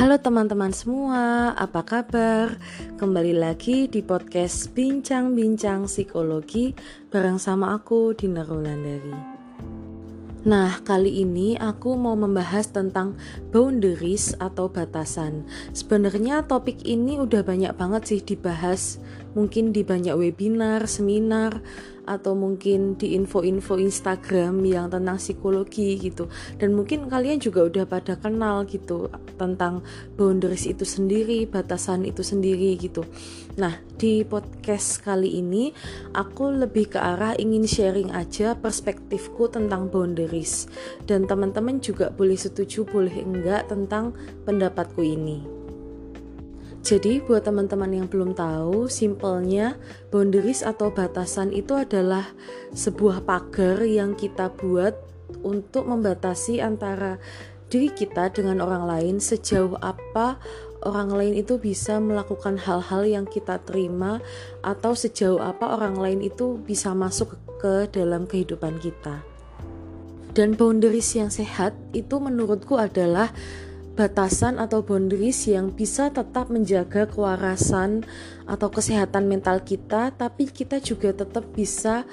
Halo teman-teman semua, apa kabar? Kembali lagi di podcast Bincang-Bincang Psikologi bareng sama aku Dina Rolandari. Nah, kali ini aku mau membahas tentang boundaries atau batasan. Sebenarnya topik ini udah banyak banget sih dibahas, mungkin di banyak webinar, seminar, atau mungkin di info-info Instagram yang tentang psikologi gitu. Dan mungkin kalian juga udah pada kenal gitu tentang boundaries itu sendiri batasan itu sendiri gitu. Nah di podcast kali ini aku lebih ke arah ingin sharing aja perspektifku tentang boundaries. Dan teman-teman juga boleh setuju boleh enggak tentang pendapatku ini jadi buat teman-teman yang belum tahu, simpelnya boundaries atau batasan itu adalah sebuah pagar yang kita buat untuk membatasi antara diri kita dengan orang lain sejauh apa orang lain itu bisa melakukan hal-hal yang kita terima atau sejauh apa orang lain itu bisa masuk ke dalam kehidupan kita. Dan boundaries yang sehat itu menurutku adalah batasan atau boundaries yang bisa tetap menjaga kewarasan atau kesehatan mental kita, tapi kita juga tetap bisa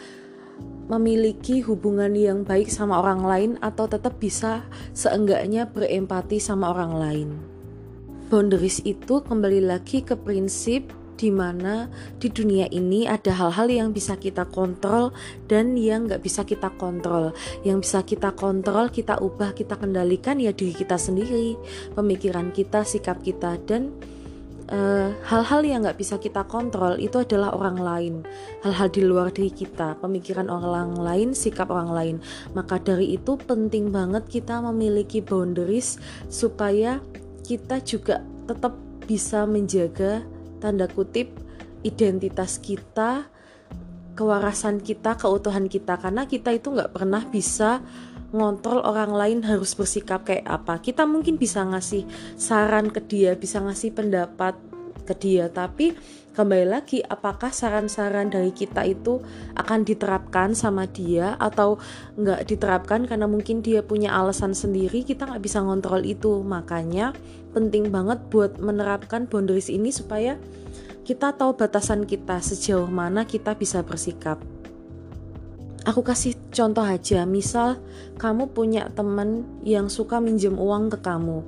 memiliki hubungan yang baik sama orang lain atau tetap bisa seenggaknya berempati sama orang lain. Boundaries itu kembali lagi ke prinsip di mana di dunia ini ada hal-hal yang bisa kita kontrol dan yang nggak bisa kita kontrol. Yang bisa kita kontrol, kita ubah, kita kendalikan ya diri kita sendiri, pemikiran kita, sikap kita. Dan eh, hal-hal uh, yang nggak bisa kita kontrol itu adalah orang lain. Hal-hal di luar diri kita pemikiran orang lain sikap orang lain. Maka dari itu penting banget kita memiliki boundaries supaya kita juga tetap bisa menjaga tanda kutip identitas kita, kewarasan kita, keutuhan kita karena kita itu nggak pernah bisa ngontrol orang lain harus bersikap kayak apa. Kita mungkin bisa ngasih saran ke dia, bisa ngasih pendapat ke dia, tapi kembali lagi apakah saran-saran dari kita itu akan diterapkan sama dia atau nggak diterapkan karena mungkin dia punya alasan sendiri kita nggak bisa ngontrol itu. Makanya penting banget buat menerapkan boundaries ini supaya kita tahu batasan kita sejauh mana kita bisa bersikap. Aku kasih contoh aja misal kamu punya teman yang suka minjem uang ke kamu.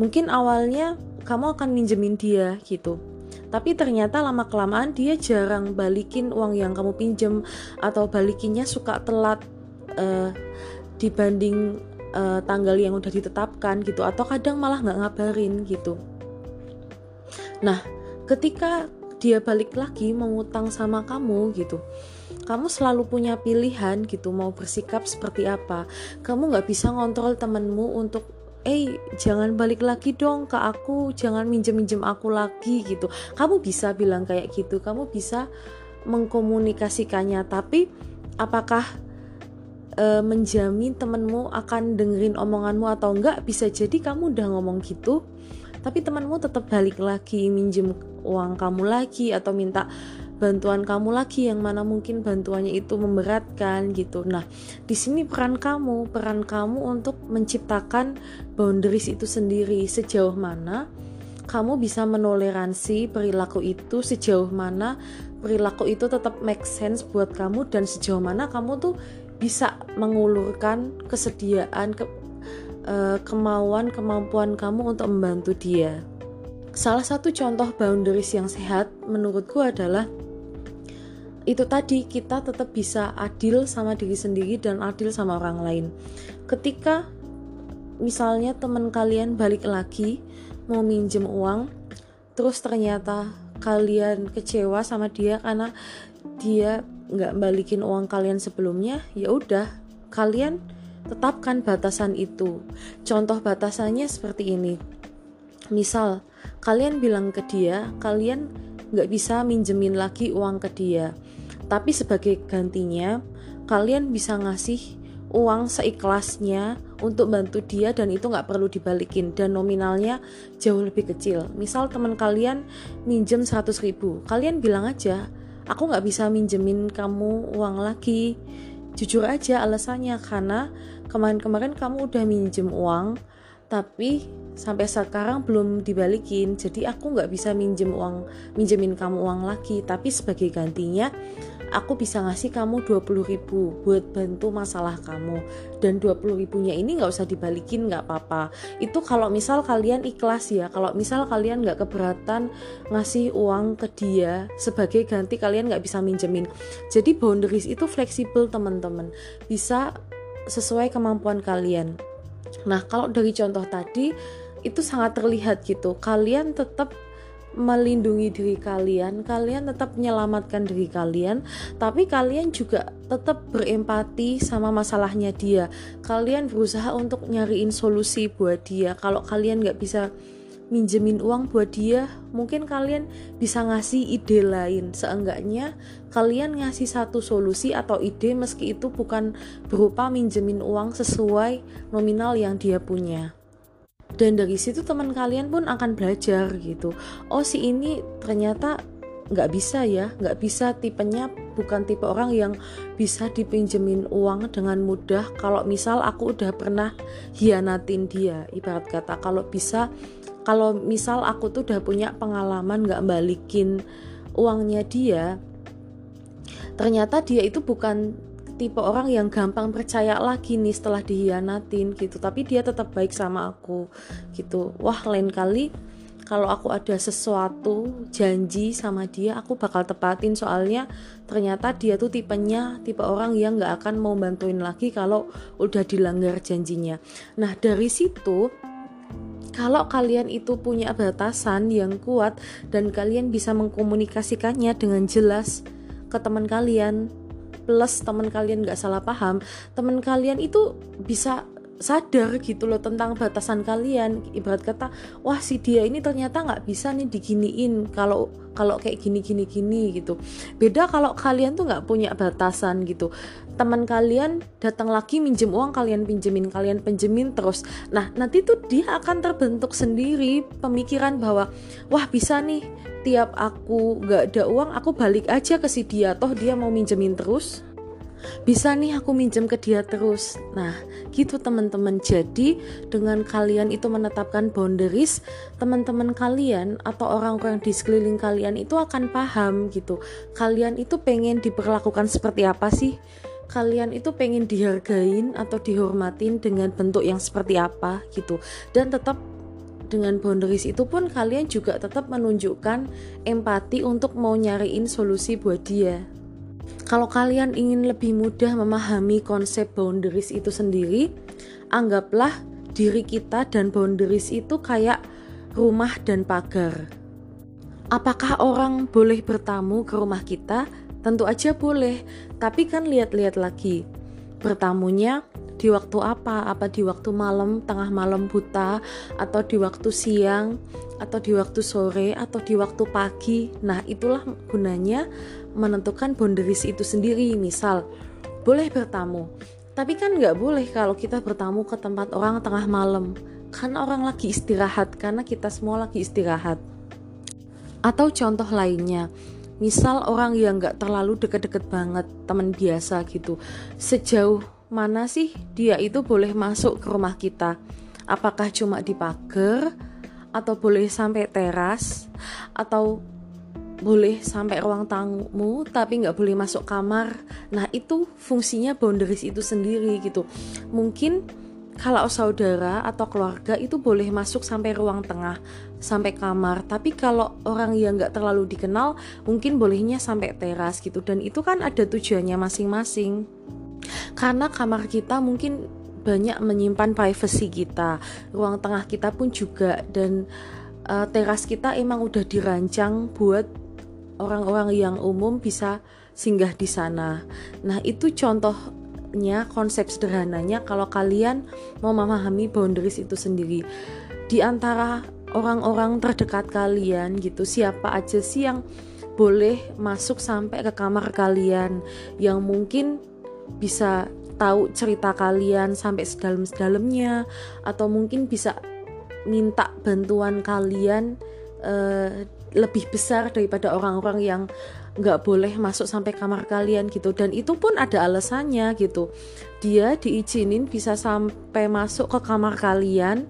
Mungkin awalnya kamu akan minjemin dia gitu. Tapi ternyata lama kelamaan dia jarang balikin uang yang kamu pinjem atau balikinnya suka telat uh, dibanding uh, tanggal yang udah ditetapkan gitu. Atau kadang malah nggak ngabarin gitu. Nah ketika dia balik lagi mengutang sama kamu gitu kamu selalu punya pilihan gitu mau bersikap seperti apa. Kamu nggak bisa ngontrol temenmu untuk eh jangan balik lagi dong ke aku jangan minjem minjem aku lagi gitu. Kamu bisa bilang kayak gitu kamu bisa mengkomunikasikannya. Tapi apakah e, menjamin temenmu akan dengerin omonganmu atau enggak? Bisa jadi kamu udah ngomong gitu tapi temanmu tetap balik lagi minjem uang kamu lagi atau minta bantuan kamu lagi yang mana mungkin bantuannya itu memberatkan gitu. Nah, di sini peran kamu, peran kamu untuk menciptakan boundaries itu sendiri sejauh mana kamu bisa menoleransi perilaku itu sejauh mana perilaku itu tetap make sense buat kamu dan sejauh mana kamu tuh bisa mengulurkan kesediaan ke, uh, kemauan kemampuan kamu untuk membantu dia. Salah satu contoh boundaries yang sehat menurutku adalah itu tadi kita tetap bisa adil sama diri sendiri dan adil sama orang lain. Ketika misalnya teman kalian balik lagi mau minjem uang, terus ternyata kalian kecewa sama dia karena dia nggak balikin uang kalian sebelumnya, ya udah kalian tetapkan batasan itu. Contoh batasannya seperti ini. Misal kalian bilang ke dia, kalian nggak bisa minjemin lagi uang ke dia tapi sebagai gantinya, kalian bisa ngasih uang seikhlasnya untuk bantu dia dan itu nggak perlu dibalikin dan nominalnya jauh lebih kecil. Misal teman kalian minjem 100 ribu, kalian bilang aja, aku nggak bisa minjemin kamu uang lagi. Jujur aja alasannya karena kemarin-kemarin kamu udah minjem uang, tapi sampai sekarang belum dibalikin jadi aku nggak bisa minjem uang minjemin kamu uang lagi tapi sebagai gantinya aku bisa ngasih kamu 20 ribu buat bantu masalah kamu. Dan 20 ribunya ini nggak usah dibalikin nggak apa-apa. Itu kalau misal kalian ikhlas ya. Kalau misal kalian nggak keberatan ngasih uang ke dia sebagai ganti kalian nggak bisa minjemin. Jadi boundaries itu fleksibel teman-teman. Bisa sesuai kemampuan kalian. Nah kalau dari contoh tadi itu sangat terlihat gitu. Kalian tetap melindungi diri kalian, kalian tetap menyelamatkan diri kalian, tapi kalian juga tetap berempati sama masalahnya dia. Kalian berusaha untuk nyariin solusi buat dia. Kalau kalian nggak bisa minjemin uang buat dia, mungkin kalian bisa ngasih ide lain. Seenggaknya kalian ngasih satu solusi atau ide meski itu bukan berupa minjemin uang sesuai nominal yang dia punya dan dari situ teman kalian pun akan belajar gitu. Oh si ini ternyata nggak bisa ya nggak bisa tipenya bukan tipe orang yang bisa dipinjemin uang dengan mudah. Kalau misal aku udah pernah hianatin dia ibarat kata kalau bisa kalau misal aku tuh udah punya pengalaman nggak balikin uangnya dia ternyata dia itu bukan tipe orang yang gampang percaya lagi nih setelah dihianatin gitu. Tapi dia tetap baik sama aku gitu. Wah lain kali kalau aku ada sesuatu janji sama dia aku bakal tepatin. Soalnya ternyata dia tuh tipenya tipe orang yang nggak akan mau bantuin lagi kalau udah dilanggar janjinya. Nah dari situ kalau kalian itu punya batasan yang kuat dan kalian bisa mengkomunikasikannya dengan jelas ke teman kalian plus teman kalian nggak salah paham teman kalian itu bisa sadar gitu loh tentang batasan kalian. Ibarat kata wah si dia ini ternyata nggak bisa nih diginiin kalau kalau kayak gini gini gini gitu. Beda kalau kalian tuh nggak punya batasan gitu. Teman kalian datang lagi minjem uang kalian pinjemin kalian pinjemin terus. Nah nanti tuh dia akan terbentuk sendiri pemikiran bahwa wah bisa nih tiap aku nggak ada uang aku balik aja ke si dia. Toh dia mau minjemin terus bisa nih aku minjem ke dia terus. Nah gitu teman-teman. Jadi dengan kalian itu menetapkan boundaries teman-teman kalian atau orang-orang di sekeliling kalian itu akan paham gitu. Kalian itu pengen diperlakukan seperti apa sih? Kalian itu pengen dihargain atau dihormatin dengan bentuk yang seperti apa gitu. Dan tetap dengan boundaries itu pun kalian juga tetap menunjukkan empati untuk mau nyariin solusi buat dia kalau kalian ingin lebih mudah memahami konsep boundaries itu sendiri, anggaplah diri kita dan boundaries itu kayak rumah dan pagar. Apakah orang boleh bertamu ke rumah kita? Tentu aja boleh, tapi kan lihat-lihat lagi. Bertamunya di waktu apa? Apa di waktu malam, tengah malam buta, atau di waktu siang, atau di waktu sore, atau di waktu pagi? Nah, itulah gunanya menentukan boundaries itu sendiri. Misal boleh bertamu. Tapi kan nggak boleh kalau kita bertamu ke tempat orang tengah malam. Karena orang lagi istirahat karena kita semua lagi istirahat. Atau contoh lainnya misal orang yang nggak terlalu deket-deket banget teman biasa gitu. Sejauh mana sih dia itu boleh masuk ke rumah kita? Apakah cuma di pagar? Atau boleh sampai teras? Atau boleh sampai ruang tamu tapi nggak boleh masuk kamar? Nah itu fungsinya boundaries itu sendiri gitu. Mungkin kalau saudara atau keluarga itu boleh masuk sampai ruang tengah sampai kamar. Tapi kalau orang yang nggak terlalu dikenal mungkin bolehnya sampai teras gitu. Dan itu kan ada tujuannya masing-masing karena kamar kita mungkin banyak menyimpan privacy kita ruang tengah kita pun juga dan uh, teras kita emang udah dirancang buat orang-orang yang umum bisa singgah di sana. Nah, itu contohnya konsep sederhananya kalau kalian mau memahami boundaries itu sendiri. Di antara orang-orang terdekat kalian gitu, siapa aja sih yang boleh masuk sampai ke kamar kalian yang mungkin bisa tahu cerita kalian sampai sedalam-sedalamnya atau mungkin bisa minta bantuan kalian uh, lebih besar daripada orang-orang yang nggak boleh masuk sampai kamar kalian gitu. Dan itu pun ada alasannya gitu. Dia diizinin bisa sampai masuk ke kamar kalian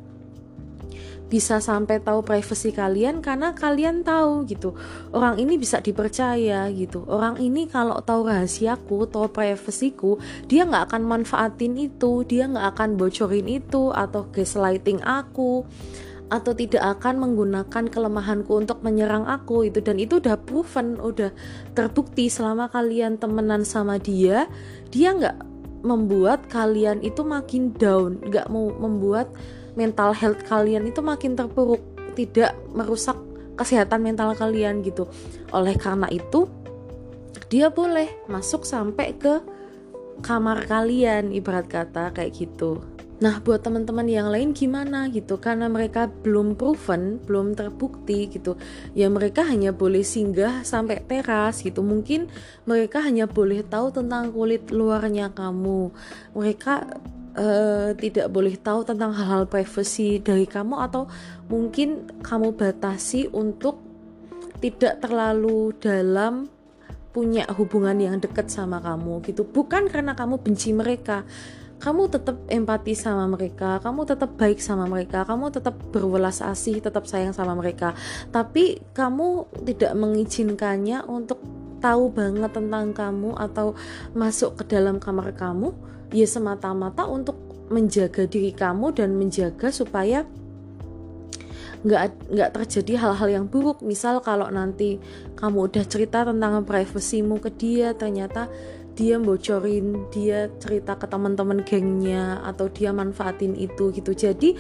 bisa sampai tahu privasi kalian karena kalian tahu gitu. Orang ini bisa dipercaya gitu. Orang ini kalau tahu rahasiaku tahu privasiku dia nggak akan manfaatin itu dia nggak akan bocorin itu atau gaslighting aku atau tidak akan menggunakan kelemahanku untuk menyerang aku itu. Dan itu udah proven udah terbukti selama kalian temenan sama dia dia nggak membuat kalian itu makin down nggak mau membuat mental health kalian itu makin terpuruk tidak merusak kesehatan mental kalian gitu oleh karena itu dia boleh masuk sampai ke kamar kalian ibarat kata kayak gitu Nah, buat teman-teman yang lain gimana gitu? Karena mereka belum proven, belum terbukti gitu. Ya mereka hanya boleh singgah sampai teras gitu. Mungkin mereka hanya boleh tahu tentang kulit luarnya kamu. Mereka uh, tidak boleh tahu tentang hal-hal privacy dari kamu atau mungkin kamu batasi untuk tidak terlalu dalam punya hubungan yang dekat sama kamu gitu. Bukan karena kamu benci mereka. Kamu tetap empati sama mereka, kamu tetap baik sama mereka, kamu tetap berwelas asih, tetap sayang sama mereka. Tapi kamu tidak mengizinkannya untuk tahu banget tentang kamu atau masuk ke dalam kamar kamu ya semata-mata untuk menjaga diri kamu dan menjaga supaya nggak nggak terjadi hal-hal yang buruk. Misal kalau nanti kamu udah cerita tentang privasimu ke dia ternyata dia bocorin dia cerita ke teman-teman gengnya atau dia manfaatin itu gitu. Jadi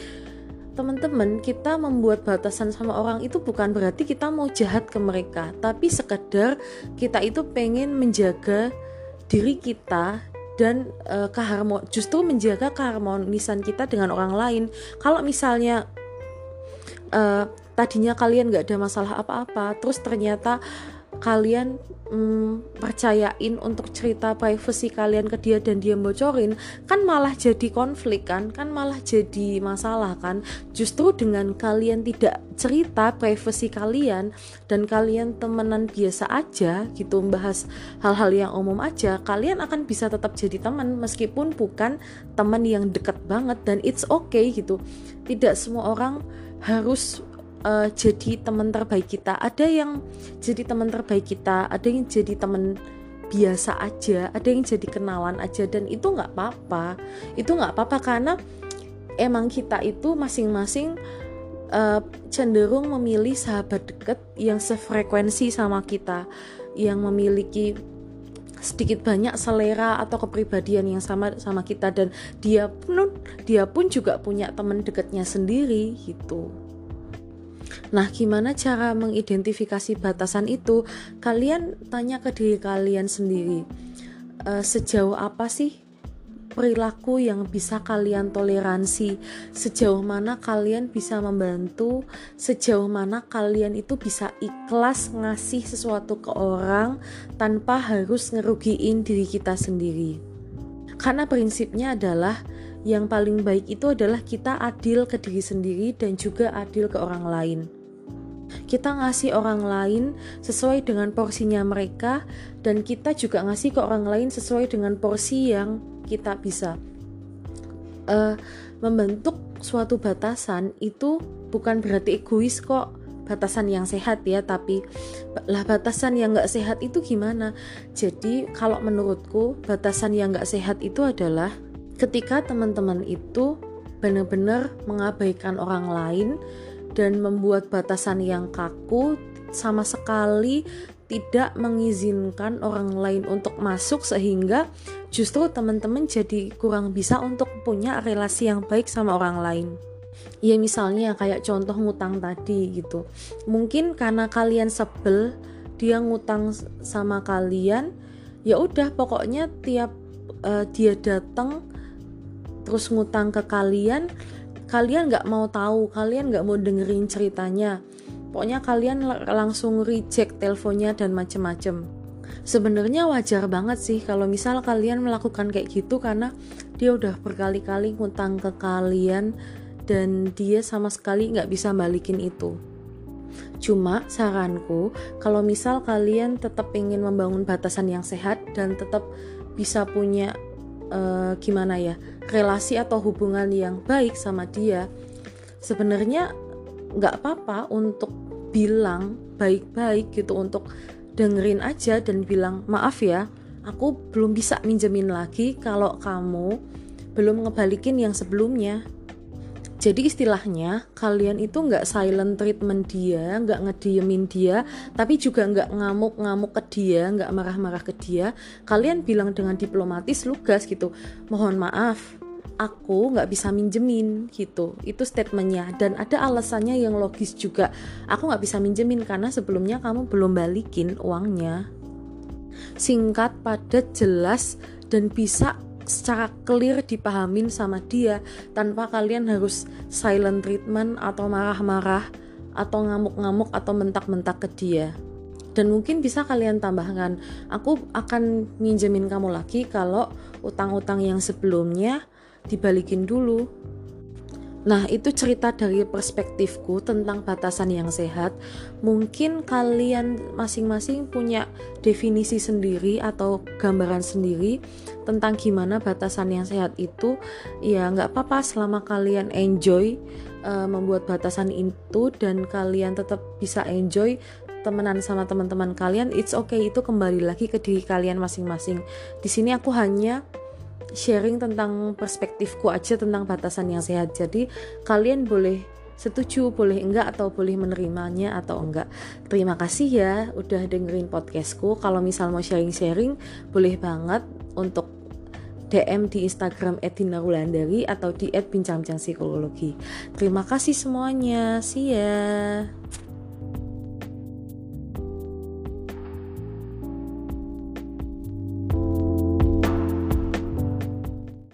teman-teman kita membuat batasan sama orang itu bukan berarti kita mau jahat ke mereka tapi sekedar kita itu pengen menjaga diri kita dan uh, keharmon justru menjaga keharmonisan kita dengan orang lain. Kalau misalnya uh, tadinya kalian nggak ada masalah apa-apa terus ternyata kalian hmm, percayain untuk cerita privacy kalian ke dia dan dia bocorin kan malah jadi konflik kan kan malah jadi masalah kan. Justru dengan kalian tidak cerita privacy kalian dan kalian temenan biasa aja gitu membahas hal-hal yang umum aja kalian akan bisa tetap jadi teman meskipun bukan teman yang dekat banget dan it's okay gitu. Tidak semua orang harus uh, jadi teman terbaik kita ada yang jadi teman terbaik kita ada yang jadi teman biasa aja ada yang jadi kenalan aja dan itu nggak apa-apa itu nggak apa-apa karena emang kita itu masing-masing uh, cenderung memilih sahabat deket yang sefrekuensi sama kita yang memiliki sedikit banyak selera atau kepribadian yang sama sama kita dan dia pun dia pun juga punya teman dekatnya sendiri gitu. Nah, gimana cara mengidentifikasi batasan itu? Kalian tanya ke diri kalian sendiri. E, sejauh apa sih perilaku yang bisa kalian toleransi? Sejauh mana kalian bisa membantu? Sejauh mana kalian itu bisa ikhlas ngasih sesuatu ke orang tanpa harus ngerugiin diri kita sendiri? Karena prinsipnya adalah yang paling baik itu adalah kita adil ke diri sendiri dan juga adil ke orang lain. Kita ngasih orang lain sesuai dengan porsinya mereka, dan kita juga ngasih ke orang lain sesuai dengan porsi yang kita bisa. Uh, membentuk suatu batasan itu bukan berarti egois kok batasan yang sehat ya tapi lah batasan yang nggak sehat itu gimana jadi kalau menurutku batasan yang nggak sehat itu adalah ketika teman-teman itu benar-benar mengabaikan orang lain dan membuat batasan yang kaku sama sekali tidak mengizinkan orang lain untuk masuk sehingga justru teman-teman jadi kurang bisa untuk punya relasi yang baik sama orang lain. Ya misalnya kayak contoh ngutang tadi gitu. Mungkin karena kalian sebel dia ngutang sama kalian, ya udah pokoknya tiap uh, dia datang terus ngutang ke kalian kalian nggak mau tahu kalian nggak mau dengerin ceritanya. Pokoknya kalian langsung reject teleponnya dan macem-macem. Sebenarnya wajar banget sih kalau misal kalian melakukan kayak gitu karena dia udah berkali-kali ngutang ke kalian dan dia sama sekali nggak bisa balikin itu. Cuma saranku, kalau misal kalian tetap ingin membangun batasan yang sehat dan tetap bisa punya uh, gimana ya relasi atau hubungan yang baik sama dia sebenarnya nggak apa-apa untuk bilang baik-baik gitu untuk dengerin aja dan bilang maaf ya aku belum bisa minjemin lagi kalau kamu belum ngebalikin yang sebelumnya jadi istilahnya kalian itu nggak silent treatment dia, nggak ngediemin dia, tapi juga nggak ngamuk-ngamuk ke dia, nggak marah-marah ke dia. Kalian bilang dengan diplomatis, lugas gitu. Mohon maaf, aku nggak bisa minjemin gitu itu statementnya dan ada alasannya yang logis juga aku nggak bisa minjemin karena sebelumnya kamu belum balikin uangnya singkat padat jelas dan bisa secara clear dipahamin sama dia tanpa kalian harus silent treatment atau marah-marah atau ngamuk-ngamuk atau mentak-mentak ke dia dan mungkin bisa kalian tambahkan aku akan minjemin kamu lagi kalau utang-utang yang sebelumnya dibalikin dulu. Nah, itu cerita dari perspektifku tentang batasan yang sehat. Mungkin kalian masing-masing punya definisi sendiri atau gambaran sendiri tentang gimana batasan yang sehat itu. Ya, nggak apa-apa selama kalian enjoy uh, membuat batasan itu dan kalian tetap bisa enjoy temenan sama teman-teman kalian. It's okay, itu kembali lagi ke diri kalian masing-masing. Di sini aku hanya sharing tentang perspektifku aja tentang batasan yang sehat. Jadi kalian boleh setuju, boleh enggak atau boleh menerimanya atau enggak. Terima kasih ya udah dengerin podcastku. Kalau misal mau sharing-sharing, boleh banget untuk DM di Instagram @dinarulandari atau di @bincang-bincang psikologi. Terima kasih semuanya. See ya.